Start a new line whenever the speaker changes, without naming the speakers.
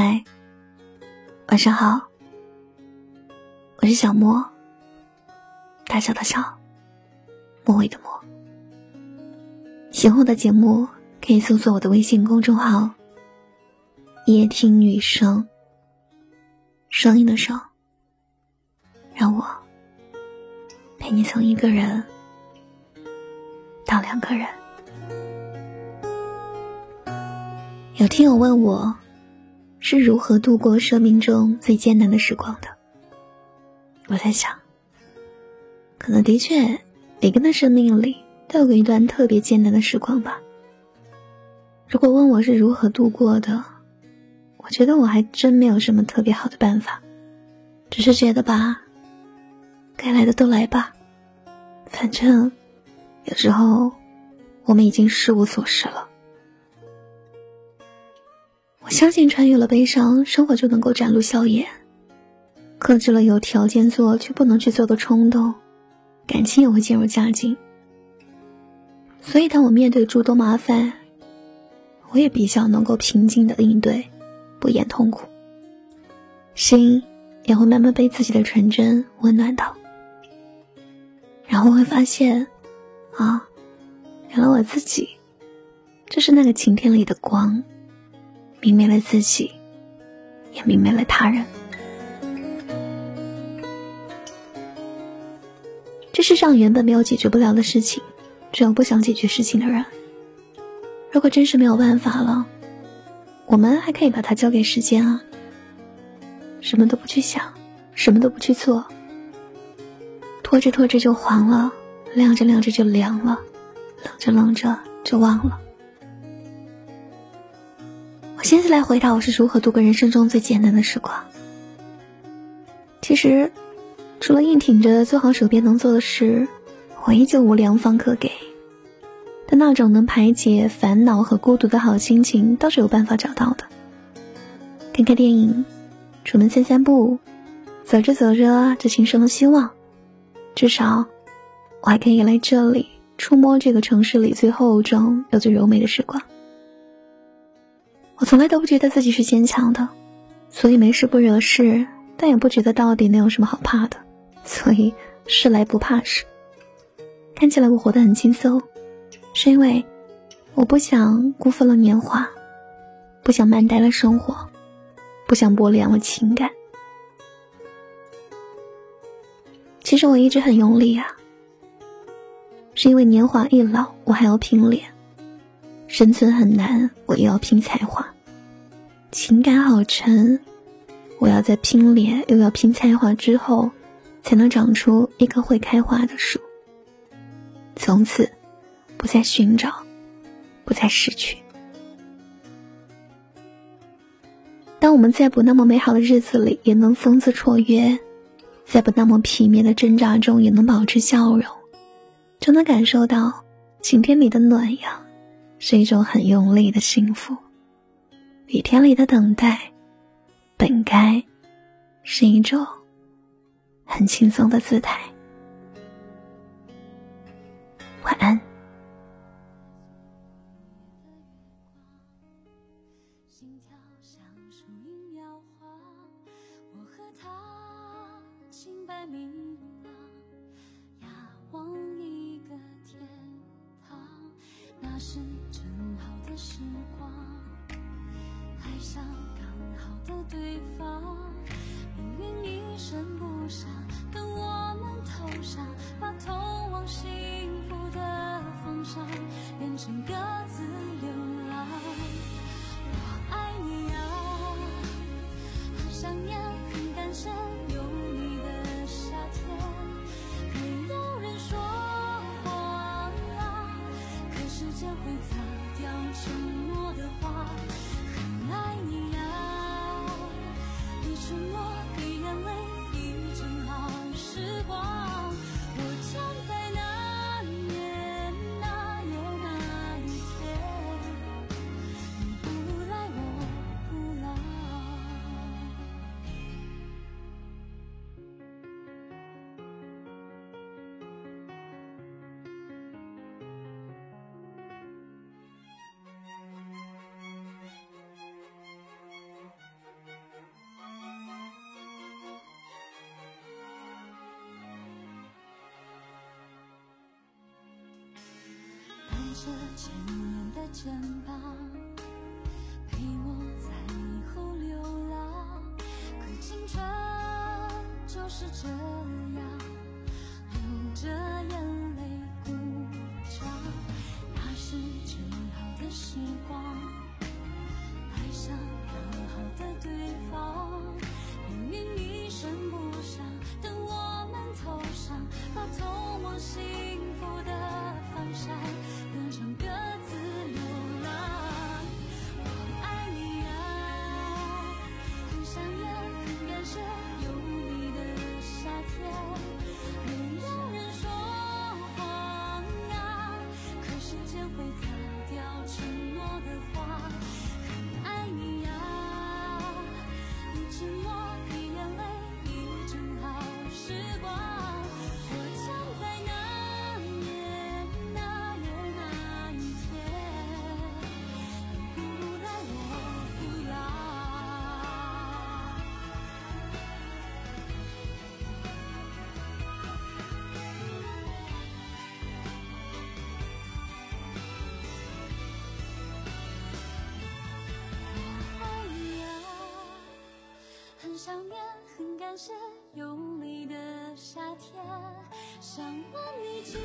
嗨，晚上好，我是小莫，大小的小，末尾的末。喜欢我的节目，可以搜索我的微信公众号“夜听女生”，声音的声，让我陪你从一个人到两个人。有听友问我。是如何度过生命中最艰难的时光的？我在想，可能的确每个人的生命里都有过一段特别艰难的时光吧。如果问我是如何度过的，我觉得我还真没有什么特别好的办法，只是觉得吧，该来的都来吧，反正有时候我们已经失无所失了。相信穿越了悲伤，生活就能够展露笑颜；克制了有条件做却不能去做的冲动，感情也会渐入佳境。所以，当我面对诸多麻烦，我也比较能够平静的应对，不言痛苦，心也会慢慢被自己的纯真温暖到。然后会发现，啊，原来我自己就是那个晴天里的光。明媚了自己，也明媚了他人。这世上原本没有解决不了的事情，只有不想解决事情的人。如果真是没有办法了，我们还可以把它交给时间啊。什么都不去想，什么都不去做，拖着拖着就黄了，晾着晾着就凉了，冷着冷着就忘了。接下来回答我是如何度过人生中最艰难的时光。其实，除了硬挺着做好手边能做的事，我依旧无良方可给。但那种能排解烦恼和孤独的好心情，倒是有办法找到的。看看电影，出门散散步，走着走着就轻生了希望。至少，我还可以来这里触摸这个城市里最厚重又最柔美的时光。我从来都不觉得自己是坚强的，所以没事不惹事，但也不觉得到底能有什么好怕的，所以事来不怕事。看起来我活得很轻松，是因为我不想辜负了年华，不想慢待了生活，不想剥凉了情感。其实我一直很用力啊，是因为年华易老，我还要拼脸。生存很难，我又要拼才华；情感好沉，我要在拼脸又要拼才华之后，才能长出一棵会开花的树。从此，不再寻找，不再失去。当我们在不那么美好的日子里也能风姿绰约，在不那么体面的挣扎中也能保持笑容，就能感受到晴天里的暖阳。是一种很用力的幸福，雨天里的等待，本该是一种很轻松的姿态。晚安。是时光，爱上刚好的对方，命运一声不响，等我们投降，把通往幸福的方向变成各自流掉承诺的话，很爱你呀，你沉默，你眼泪，
着千年的肩膀，陪我在以后流浪。可青春就是这样，流着眼泪鼓掌，那是最好的时光。爱上刚好的对方，命运一声不响，等我们头上，把通往幸很感谢有你的夏天，想问你几